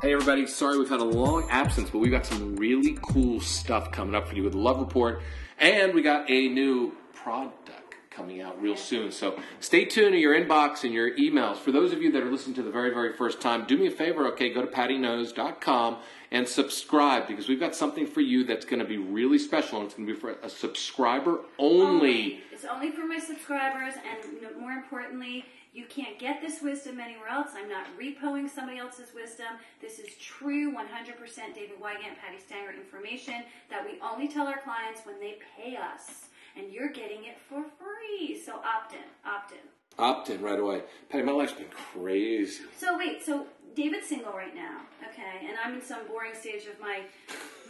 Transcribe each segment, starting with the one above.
Hey everybody, sorry we've had a long absence, but we've got some really cool stuff coming up for you with Love Report, and we got a new product coming out real soon. So stay tuned in your inbox and your emails. For those of you that are listening to the very, very first time, do me a favor, okay? Go to pattiknows.com and subscribe because we've got something for you that's going to be really special, and it's going to be for a subscriber only. Oh, it's only for my subscribers, and more importantly, you can't get this wisdom anywhere else. I'm not repoing somebody else's wisdom. This is true 100% David Wygant, Patti Stanger information that we only tell our clients when they pay us. And you're getting it for free. So opt in, opt in. Opt in right away. Patti, my life's been crazy. So wait, so David's single right now, okay, and I'm in some boring stage of my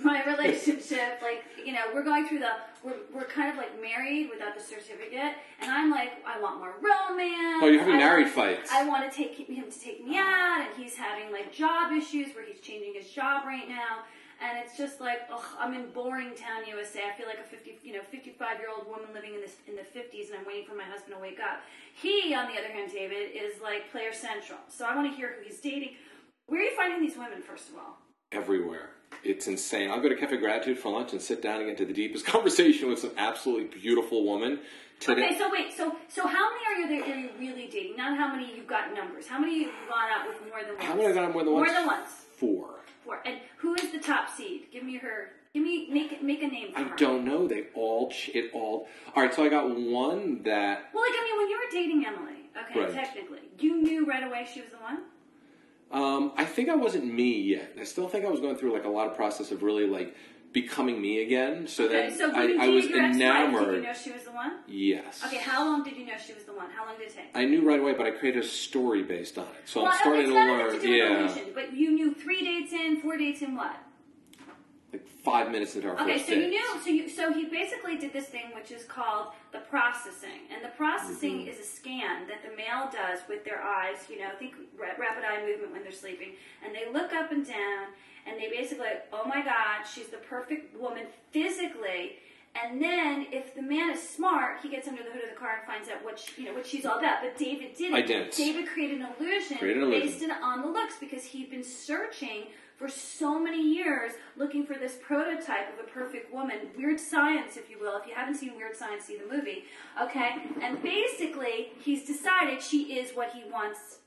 my relationship. Like, you know, we're going through the we're, we're kind of like married without the certificate, and I'm like, I want more romance. Oh, you're having I married want, fights. I want to take him to take me oh. out, and he's having like job issues where he's changing his job right now. And it's just like, ugh, I'm in boring town, USA. I feel like a 50, you know, 55 year old woman living in this in the 50s, and I'm waiting for my husband to wake up. He, on the other hand, David, is like player central. So I want to hear who he's dating. Where are you finding these women, first of all? Everywhere. It's insane. I'll go to Cafe Gratitude for lunch and sit down and get into the deepest conversation with some absolutely beautiful woman. Today, Okay, so wait, so so how many are you there, are you really dating? Not how many you've got numbers. How many you've gone out with more than once? How many have gone out more than once? More than once. Four. Four. And who is the top seed? Give me her. Give me make make a name for I her. don't know. They all it all. All right, so I got one that Well, like I mean, when you were dating Emily, okay, Right. technically, you knew right away she was the one. Um, I think I wasn't me yet. I still think I was going through like a lot of process of really like becoming me again. So Okay, then so I, I was ex-wife, did you enamored. know she was the one? Yes. Okay, how long did you know she was the one? How long did it take? I knew right away, but I created a story based on it. So well, I'm starting it's to learn. to Yeah, but you knew three dates in, four dates in, what? Like five minutes into our Okay, first so you knew, so you, so he basically did this thing which is called the processing, and the processing Mm-hmm. is a scan that the male does with their eyes. You know, think rapid eye movement when they're sleeping, and they look up and down, and they basically, like, oh my God, she's the perfect woman physically. And then, if the man is smart, he gets under the hood of the car and finds out what she, you know what she's all about. But David didn't. I didn't. David created an illusion Created an illusion. based on the looks because he'd been searching for so many years looking for this prototype of a perfect woman. Weird Science, if you will. If you haven't seen Weird Science, see the movie. Okay? And basically, he's decided she is what he wants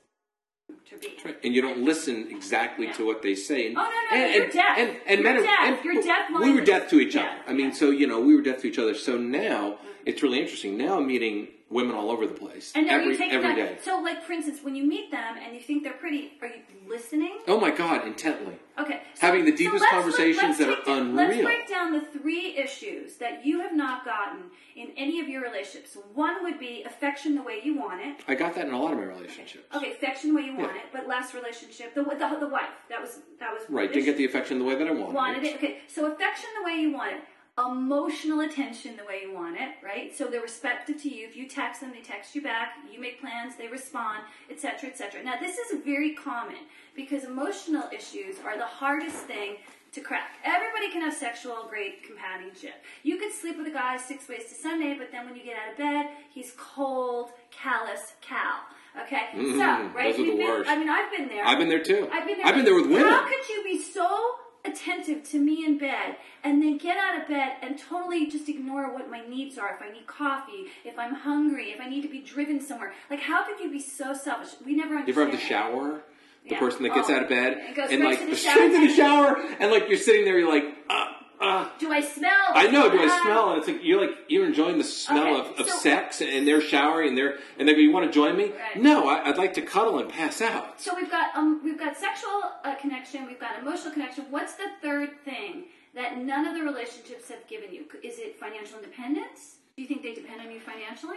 to be. Right, And you don't listen exactly Yeah. to what they say. And, Oh, no, no, and, you're and, deaf. And, and You're men deaf. and You're deaf We were deaf to each Yeah, other. I mean, yeah. so you know, we were deaf to each other. So now it's really interesting. Now I'm meeting women all over the place And every every that? day. So, like, for instance, when you meet them and you think they're pretty, are you listening? Oh my God, intently. Okay. so- Having the deepest let's- conversations let's that are down- Let's break down the three issues that you have not gotten in any of your relationships. One would be affection the way you want it. I got that in a lot of my relationships. Okay, affection the way you want Yeah. it. But last relationship, the, the the wife, that was that was Right, didn't get the affection the way that I wanted. wanted it. Okay, so affection the way you want it. Emotional attention the way you want it, right? So they're respectful to you. If you text them, they text you back. You make plans, they respond, etc., etc. Now, this is very common because emotional issues are the hardest thing to crack. Everybody can have sexual great companionship. You could sleep with a guy six ways to Sunday, but then when you get out of bed, he's cold, callous, cal. Okay, so Mm, right, those are the been- worst. I mean, I've been there. I've been there too. I've been there. I've been there with women. How could you be so attentive to me in bed and then get out of bed and totally just ignore what my needs are? If I need coffee, if I'm hungry, if I need to be driven somewhere, like how could you be so selfish? We never You understand. ever have the shower? The Yeah. person that gets Oh, out of bed it goes and like to the straight to the shower. shower and like you're sitting there, you're like, uh, uh. Do I smell? I know. Do I Ah. smell? And it's like you're like you're enjoying the smell Okay, of, of so- sex, and they're showering, and they're and they go, "You want to join me?" Right. No, I, I'd like to cuddle and pass out. So we've got um we've got sexual uh, connection, we've got emotional connection. What's the third thing that none of the relationships have given you? Is it financial independence? Do you think they depend on you financially?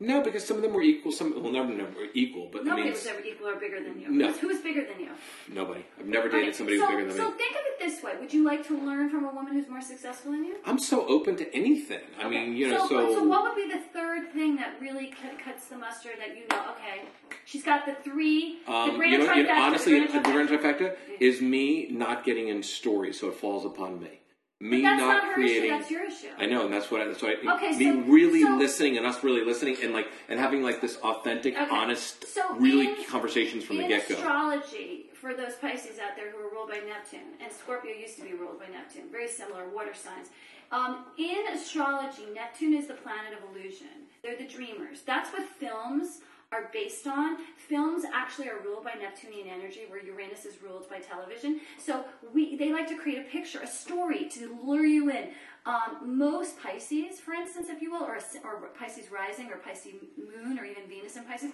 No, because some of them were equal. Some well, never never were equal, but I mean, was ever equal or bigger than you. No. Who's, who's bigger than you? nobody. I've never dated Okay, somebody so, who's bigger than so me. So think of it this way: Would you like to learn from a woman who's more successful than you? I'm so open to anything. I Okay, mean, you know, so, so what would be the third thing that really cuts the mustard that you know? Okay, she's got the three. the Um, grand you know, you know, trifecta, honestly, the the grand grand trifecta. trifecta is me not getting in stories, so it falls upon me. Me That's not, not her creating. issue. That's your issue. I know, and that's what I, that's why Okay, me so- really so- listening and us really listening and like and having like this authentic, Okay. honest, So really in- conversations from the get go. astrology, for those Pisces out there who are ruled by Neptune, and Scorpio used to be ruled by Neptune, very similar water signs. Um, in astrology, Neptune is the planet of illusion. They're the dreamers. That's what films are based on. Films actually are ruled by Neptunian energy, where Uranus is ruled by television. So we they like to create a picture, a story to lure you in. Um, most Pisces, for instance, if you will, or, a, or Pisces rising, or Pisces moon, or even Venus in Pisces,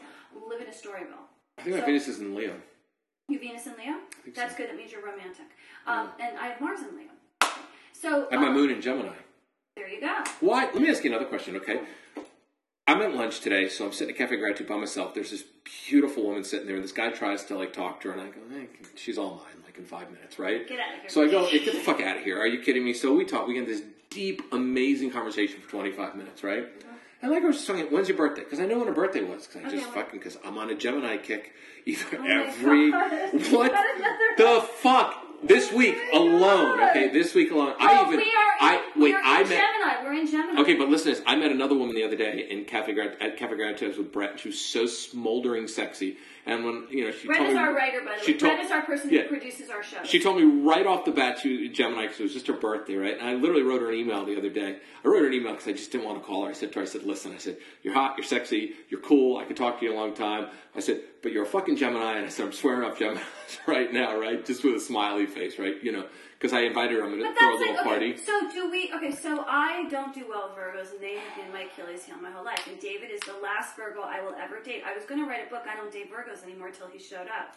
live in a Storyville. I think my So- Venus is in Leo. You Venus in Leo? That's so. good. That means you're romantic. Um, And I have Mars in Leo. So I have my um, moon in Gemini. there you go. Why? Let me ask you another question, okay? I'm at lunch today, so I'm sitting at Cafe Gratitude by myself. There's this beautiful woman sitting there, and this guy tries to like talk to her, and I go, hey, she's all mine, like in five minutes, right? Get out of here. So I go, hey, get the fuck out of here. Are you kidding me? So we talk, we get this deep, amazing conversation for 25 minutes, right? Uh-huh. And like I was talking, when's your birthday? Because I know when her birthday was. Because I Okay, just when- fucking, because I'm on a Gemini kick. Either Oh every, what the fuck? This week Oh alone, God. okay, this week alone. I even, we are. I, wait, I in met, Gemini. We're in Gemini. Okay, but listen to this. I met another woman the other day in Cafe Grat- at Cafe Gratitude with Brett. She was so smoldering sexy. And when, you know, she Brett told is me. our writer, by the way. told- Brett is our person Yeah. who produces our show. She told me right off the bat she was Gemini because it was just her birthday, right? And I literally wrote her an email the other day. I wrote her an email because I just didn't want to call her. I said to her, I said, listen, I said, you're hot, you're sexy, you're cool, I could talk to you a long time. I said, but you're a fucking Gemini. And I said, I'm swearing up Gemini right now, right? Just with a smiley face, right? You know, because I invited her, I'm going to throw a little like party. So do we? Okay, so I don't do well with Virgos, and they have been my Achilles heel my whole life. And David is the last Virgo I will ever date. I was going to write a book. I don't date Virgos anymore until he showed up.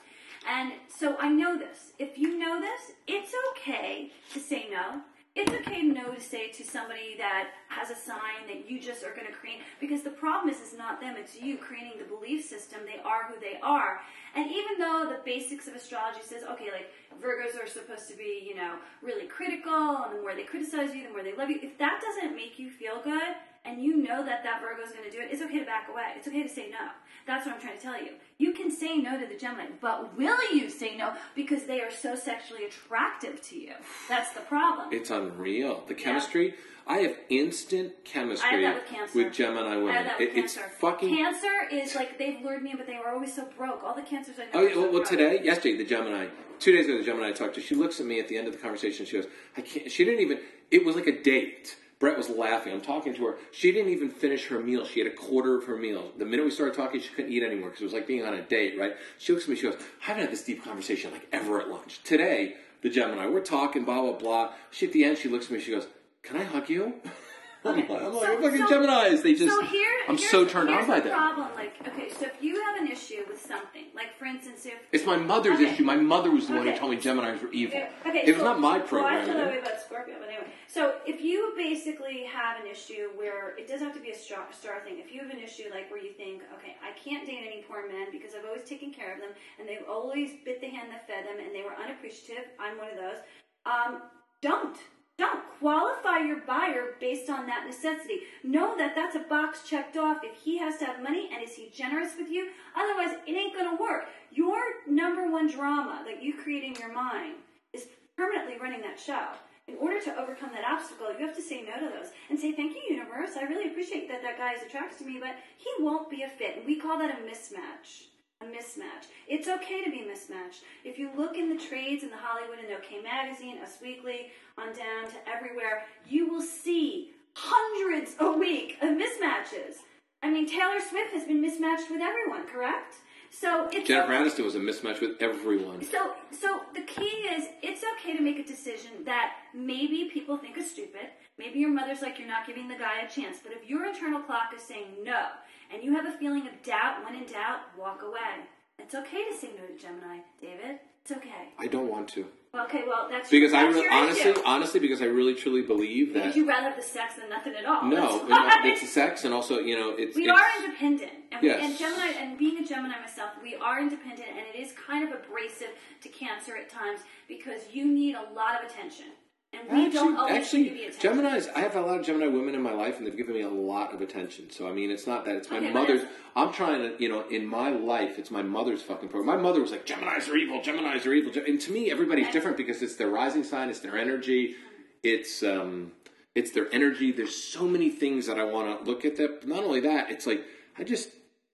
And so I know this. If you know this, it's okay to say no. It's okay no to say to somebody that has a sign that you just are going to create because the problem is is not them it's you creating the belief system. They are who they are. And even though the basics of astrology says okay like virgos are supposed to be you know really critical and the more they criticize you the more they love you if that doesn't make you feel good and you know that that virgo is going to do it it's okay to back away it's okay to say no that's what i'm trying to tell you you can say no to the gemini but will you say no because they are so sexually attractive to you that's the problem It's unreal. The chemistry. I have instant chemistry I have that with Cancer. Gemini women. with It- it's cancer. fucking. Cancer is like they've lured me in, but they were always so broke. All the cancers I know. Oh, yeah, so well, well, broke. today, yesterday, the Gemini, two days ago, the Gemini I talked to, she looks at me at the end of the conversation. She goes, I can't, she didn't even, it was like a date. Brett was laughing. I'm talking to her. She didn't even finish her meal. She had a quarter of her meal. The minute we started talking, she couldn't eat anymore because it was like being on a date, right? She looks at me, she goes, I haven't had this deep conversation like ever at lunch. Today, the Gemini, we're talking, blah, blah, blah. She, at the end, she looks at me, she goes, Can I hug you? I'm like, I'm like, So- fucking so- Geminis. They just, so here, I'm so turned on by the that. problem. Like, okay, so if you have an issue with something, like for instance, if It's my mother's Okay. issue. My mother was the one who told me Geminis were evil. Okay, it was so- not my Well, I program. feel that way about Scorpio, but anyway. So if you basically have an issue where it doesn't have to be a star, star thing. If you have an issue like where you think, okay, I can't date any poor men because I've always taken care of them and they've always bit the hand that fed them and they were unappreciative. I'm one of those. Um, don't. Don't qualify your buyer based on that necessity. Know that that's a box checked off. If he has to have money and is he generous with you, otherwise it ain't gonna work. Your number one drama that you create in your mind is permanently running that show. In order to overcome that obstacle, you have to say no to those and say, Thank you, universe. I really appreciate that that guy is attracted to me, but he won't be a fit. And we call that a mismatch. A mismatch. It's okay to be mismatched. If you look in the trades in the Hollywood and OK Magazine, Us Weekly, on down to everywhere, you will see hundreds a week of mismatches. I mean, Taylor Swift has been mismatched with everyone, correct? So it's Jennifer okay- Aniston was a mismatch with everyone. so, so the key is it's okay to make a decision that maybe people think is stupid. Maybe your mother's like you're not giving the guy a chance. But if your internal clock is saying no, and you have a feeling of doubt, when in doubt, walk away. It's okay to no to Gemini, David. It's okay. I don't want to Okay, well that's because I that's re- your honestly, issue. honestly, because I really truly believe Because that you rather have the sex than nothing at all. no, That's you know, it's the sex and also you know it's We it's, are independent, and, we, Yes. and Gemini, and being a Gemini myself, we are independent, and it is kind of abrasive to Cancer at times because you need a lot of attention, and we don't always actually, give you attention. Gemini's. I have a lot of Gemini women in my life, and they've given me a lot of attention. So I mean, it's not that it's my Okay, but mother's. I'm trying to, you know, in my life, it's my mother's fucking program. My mother was like, Gemini's are evil. Gemini's are evil. Gem-" And to me, everybody's different because it's their rising sign, it's their energy. it's um, it's their energy. There's so many things that I want to look at. That but not only that, it's like I just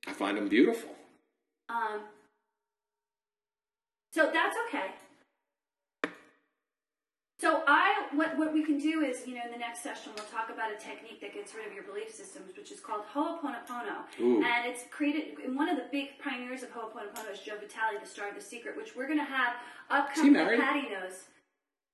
I find them beautiful. Um, so that's okay. So I, what, what we can do is, you know, in the next session, we'll talk about a technique that gets rid of your belief systems, which is called Ho'oponopono. Ooh. And it's created, and one of the big pioneers of Ho'oponopono is Joe Vitale, the star of The Secret, which we're going to have upcoming married? Patti knows.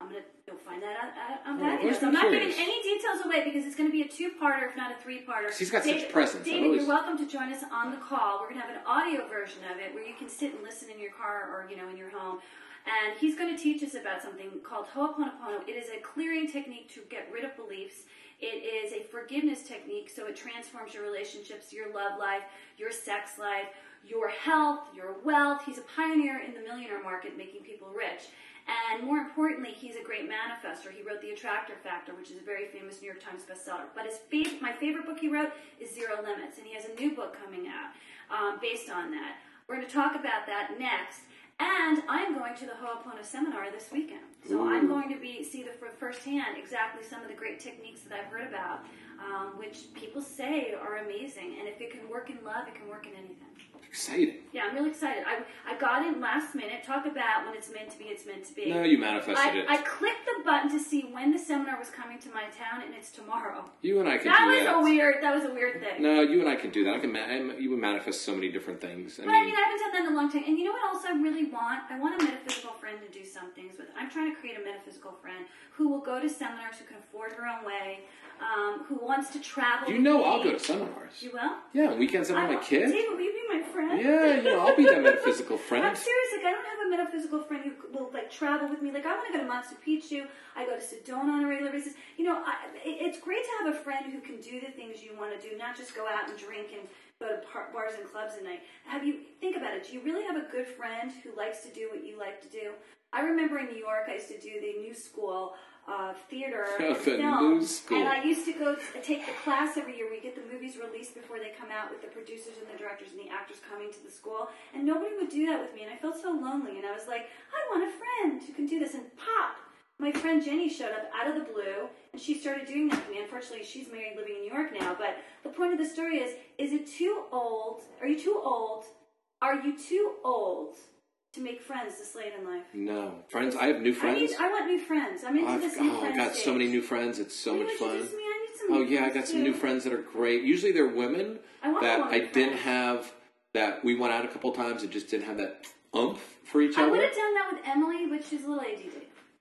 I'm going to go find that out on Oh, Patti knows. I'm not giving any details away because it's going to be a two-parter, if not a three-parter. He's got such presence. David, always- you're welcome to join us on the call. We're going to have an audio version of it where you can sit and listen in your car or, you know, in your home. And he's going to teach us about something called Ho'oponopono. It is a clearing technique to get rid of beliefs. It is a forgiveness technique, so it transforms your relationships, your love life, your sex life, your health, your wealth. He's a pioneer in the millionaire market, making people rich. And more importantly, he's a great manifester. He wrote The Attractor Factor, which is a very famous New York Times bestseller. But his fav- my favorite book he wrote is Zero Limits, and he has a new book coming out um, based on that. We're going to talk about that next. And I'm going to the Ho'opono seminar this weekend. So I'm going to be see the firsthand exactly some of the great techniques that I've heard about, um, which people say are amazing. And if it can work in love, it can work in anything. Exciting. Yeah, I'm really excited. I, I got in last minute. Talk about when it's meant to be, it's meant to be. No, you manifested I, it. I clicked the button to see when the seminar was coming to my town, and it's tomorrow. you and I can That do was that. a weird. That was a weird thing. No, you and I can do that. I can. Ma- you would manifest so many different things. I But I mean, mean, I haven't done that in a long time. And you know what else I really want? I want a metaphysical friend to do some things with. I'm trying to create a metaphysical friend who will go to seminars, who can afford her own way, um, who wants to travel. you know. I'll go to seminars. You will? Yeah, weekends with my kids. David, will you be my friend? Yeah, you know, I'll be that metaphysical friend. I'm serious. Like, I don't have a metaphysical friend who will like travel with me. Like, I want to go to Machu Picchu. I go to Sedona on a regular basis. You know, I, it, it's great to have a friend who can do the things you want to do, not just go out and drink and go to par- bars and clubs at night. Have you think about it? Do you really have a good friend who likes to do what you like to do? I remember in New York, I used to do the New School uh, theater and The film, New School. and I used to go to take the class every year. We get the movies released before they come out with the producers and the directors and the actors coming to the school, and nobody would do that with me, and I felt so lonely. And I was like, I want a friend who can do this. And pop, my friend Jenny showed up out of the blue, she started doing that to me. Unfortunately, she's married, living in New York now. But the point of the story is: is it too old? Are you too old? Are you too old to make friends this late in life? No, friends. I have new I, friends. need, I want new friends. I'm into I've this new oh, friend I got so many new friends. It's so you much fun. introduce me? I need some Oh yeah, I friends, got some too. new friends that are great. Usually they're women I that I didn't have. That we went out a couple times and just didn't have that umph for each other. I would have done that with Emily, but she's a little ADD.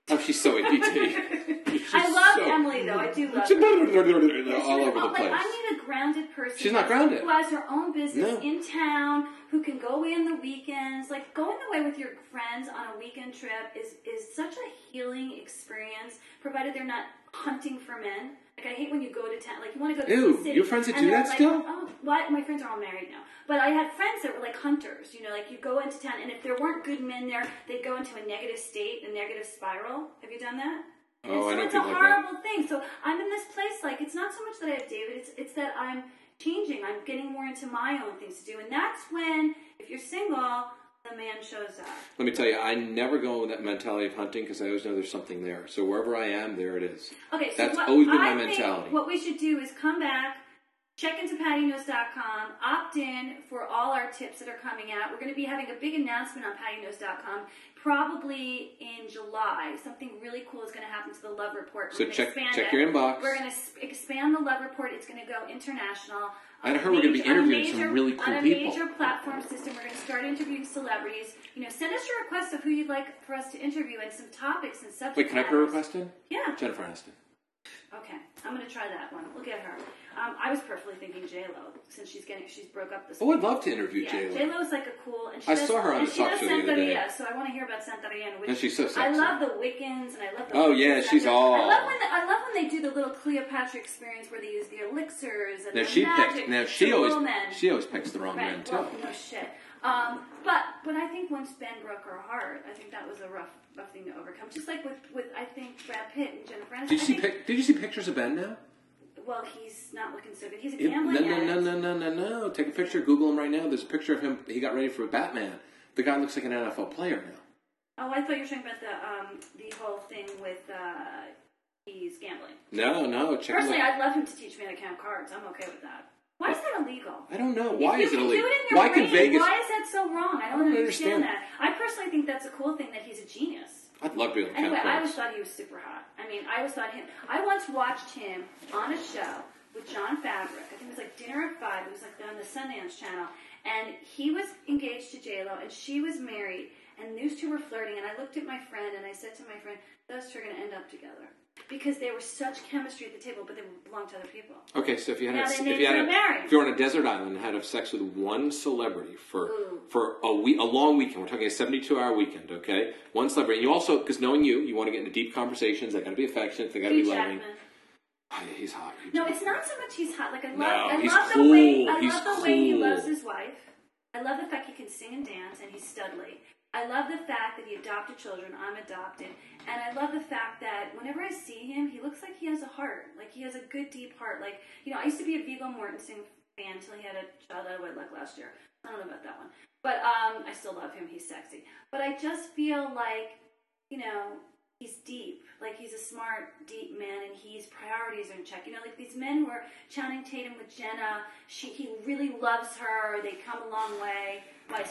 Oh, she's so ADD. I love Emily though. I do love. She's her. all over the oh, like, place. I need a grounded person. She's not grounded. Who has her own business No. in town, who can go away on the weekends. Like going away with your friends on a weekend trip is is such a healing experience, provided they're not hunting for men. Like I hate when you go to town, like you want to go to Ew, the city. your friends that do that like, still? Oh, what? My friends are all married now. But I had friends that were like hunters. You know, like you go into town, and if there weren't good men there, they'd go into a negative state, a negative spiral. Have you done that? Oh, and Oh, so I know it's a people like horrible thing. So I'm in this place, like it's not so much that I have David, it's it's that I'm changing. I'm getting more into my own things to do, and that's when, if you're single, the man shows up. Let me tell you, I never go with that mentality of hunting because I always know there's something there. So wherever I am, there it is. Okay, so That's what always been I my think mentality. What we should do is come back, check into pattiknows.com, opt in for all our tips that are coming out. We're going to be having a big announcement on pattiknows.com probably in July. Something really cool is going to happen to the Love Report. We're So check- check it. your inbox. We're going to expand the Love Report. It's going to go international. I heard we're gonna be major- interviewing some really cool people. On a major platform system, we're going to start interviewing celebrities. You know, send us your requests of who you'd like for us to interview and some topics and subject Wait, can I put a request in? Yeah. Jennifer Aniston. Okay, I'm gonna try that one. Look at her. Um, I was perfectly thinking J Lo since she's getting she's broke up this. Oh, I'd love to interview yeah, J J Lo. Lo is like a cool. And she I does, saw her on and the she talk does show the other day. Santeria, So I want to hear about Santeria. Which And she's so sexy. I love the Wiccans and I love the. Oh, yeah, Wiccans. she's I all- love when the, I love when they do the little Cleopatra experience where they use the elixirs and Now the she magic picks. Now she always men. she always picks the wrong Right, men too. well, no shit. Um, but but I think once Ben broke her heart, I think that was a rough rough thing to overcome. Just like with with I think Brad Pitt and Jennifer Aniston. Did you I see think- pic- Did you see pictures of Ben now? well, he's not looking so good. He's a It- no, gambling no, addict. no, no, no, no, no. Take a picture. Google him right now. There's a picture of him. He got ready for a Batman. The guy looks like an NFL player now. Oh, I thought you were talking about the um, the whole thing with uh, he's gambling. No, no. Check Personally, out. I'd love him to teach me how to count cards. I'm okay with that. Why is that illegal? I don't know. Why is it illegal? It Why can Vegas? Why is that so wrong? I don't, don't understand, understand. that. I personally think that's a cool thing that he's a genius. I'd love to be able to Anyway, I always thought he was super hot. I mean, I always thought him. I once watched him on a show with Jon Favreau. I think it was like Dinner at Five. It was like on the Sundance Channel, and he was engaged to J Lo, and she was married, and those two were flirting. And I looked at my friend, and I said to my friend, "Those two are going to end up together." Because they were such chemistry at the table, but they belonged to other people. Okay, so if you had Now a, if you had a, if you're on a desert island and had to have sex with one celebrity for Ooh. for a week, a long weekend. We're talking a 72 hour weekend. Okay, one celebrity. And you also because knowing you, you want to get into deep conversations. They got to be affectionate. They got to be loving. Oh, yeah, he's hot. Hugh No, it's not so much he's hot. Like I love, No, I he's love the way. I He's love the way he loves his wife. I love the fact he can sing and dance, and he's studly. I love the fact that he adopted children. I'm adopted, and I love the fact that whenever I see him, he looks like he has a heart. Like he has a good, deep heart. Like you know, I used to be a Viggo Mortensen fan until he had a child out of wedlock last year. I don't know about that one, but um, I still love him. He's sexy, but I just feel like you know, he's deep. Like he's a smart, deep man, and his priorities are in check. You know, like these men who are Channing Tatum with Jenna. She, he really loves her. They come a long way.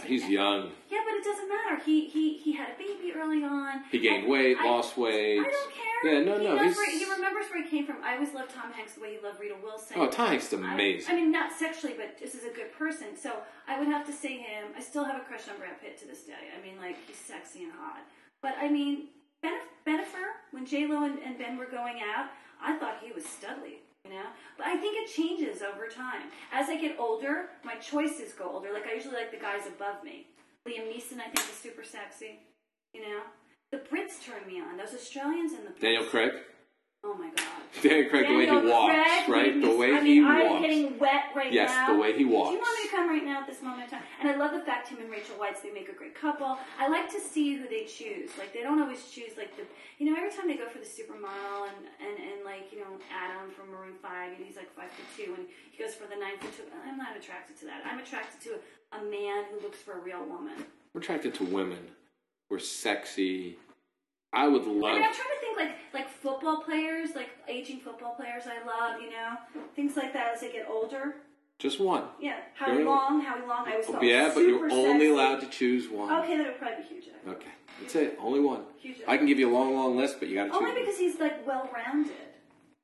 He's young. Yeah, but it doesn't matter. He he he had a baby early on. He gained And weight, I- lost weight. I don't care. Yeah, no, he no, he's- where, he remembers where he came from. I always loved Tom Hanks the way he loved Rita Wilson. Oh, Tom Hanks is amazing. I, mean, not sexually, but just as a good person. So I would have to say him. I still have a crush on Brad Pitt to this day. I mean, like he's sexy and hot. But I mean, ben, Benifer, when J Lo and, and Ben were going out, I thought he was studly. You know, but I think it changes over time. As I get older, my choices go older. Like I usually like the guys above me. Liam Neeson, I think, is super sexy. You know, the Brits turn me on. Those Australians and the Brits. Daniel Craig. Oh my god. Daniel Craig, the way he walks, right? The way I he mean, I'm walks. getting wet right Yes, now. the way he walks. Do you want me to come right now at this moment in time? And I love the fact him and Rachel Weisz they make a great couple. I like to see who they choose. Like they don't always choose like the you know every time they go for the supermodel and and, and like you know Adam from Maroon Five and he's like five foot two and he goes for the nine foot two. I'm not attracted to that. I'm attracted to a, a man who looks for a real woman. We're attracted to women. We're sexy. I would love. I mean, I'm trying to think like like football players, like aging football players. I love you know things like that as they get older. Just one. Yeah, You're- Long, Howie Long. I was thought yeah, but you're only sexy. allowed to choose one. Okay, that would probably be Hugh Jackman. Okay. That's it. Only one. Jackman. I can give you a long, long list, but you got to choose. Only because he's like well rounded.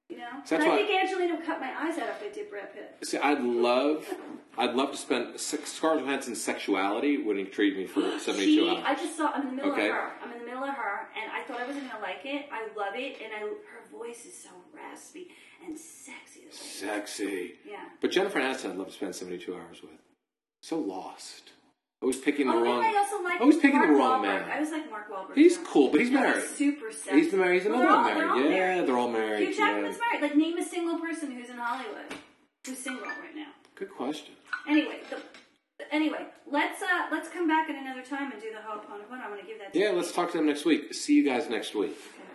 You know. So and I think Angelina would cut my eyes out if I did Brad Pitt. See, I'd love, I'd love to spend sex- Scarlett Johansson's sexuality would intrigue me for seventy-two hours. I just saw. I'm in the middle Okay. of her. I'm in the middle of her, and I thought I wasn't gonna like it. I love it, and I her voice is so raspy and sexy. Sexy. yeah. But Jennifer Aniston, I'd love to spend seventy-two hours with. So lost. Always picking the Oh, wrong. I also like always picking Mark the wrong Wahlberg. man. I was like Mark Wahlberg. He's too. cool, but he's Yeah, married. super sexy. He's married. He's Well, they're all- one they're all married. Yeah, married. they're all married. Hugh Jackman's yeah. married. Like, name a single person who's in Hollywood who's single right now. Good question. Anyway, the, anyway, let's uh let's come back at another time and do the Ho'oponopono. I want to give that. To Yeah, you. let's talk to them next week. See you guys next week. Okay.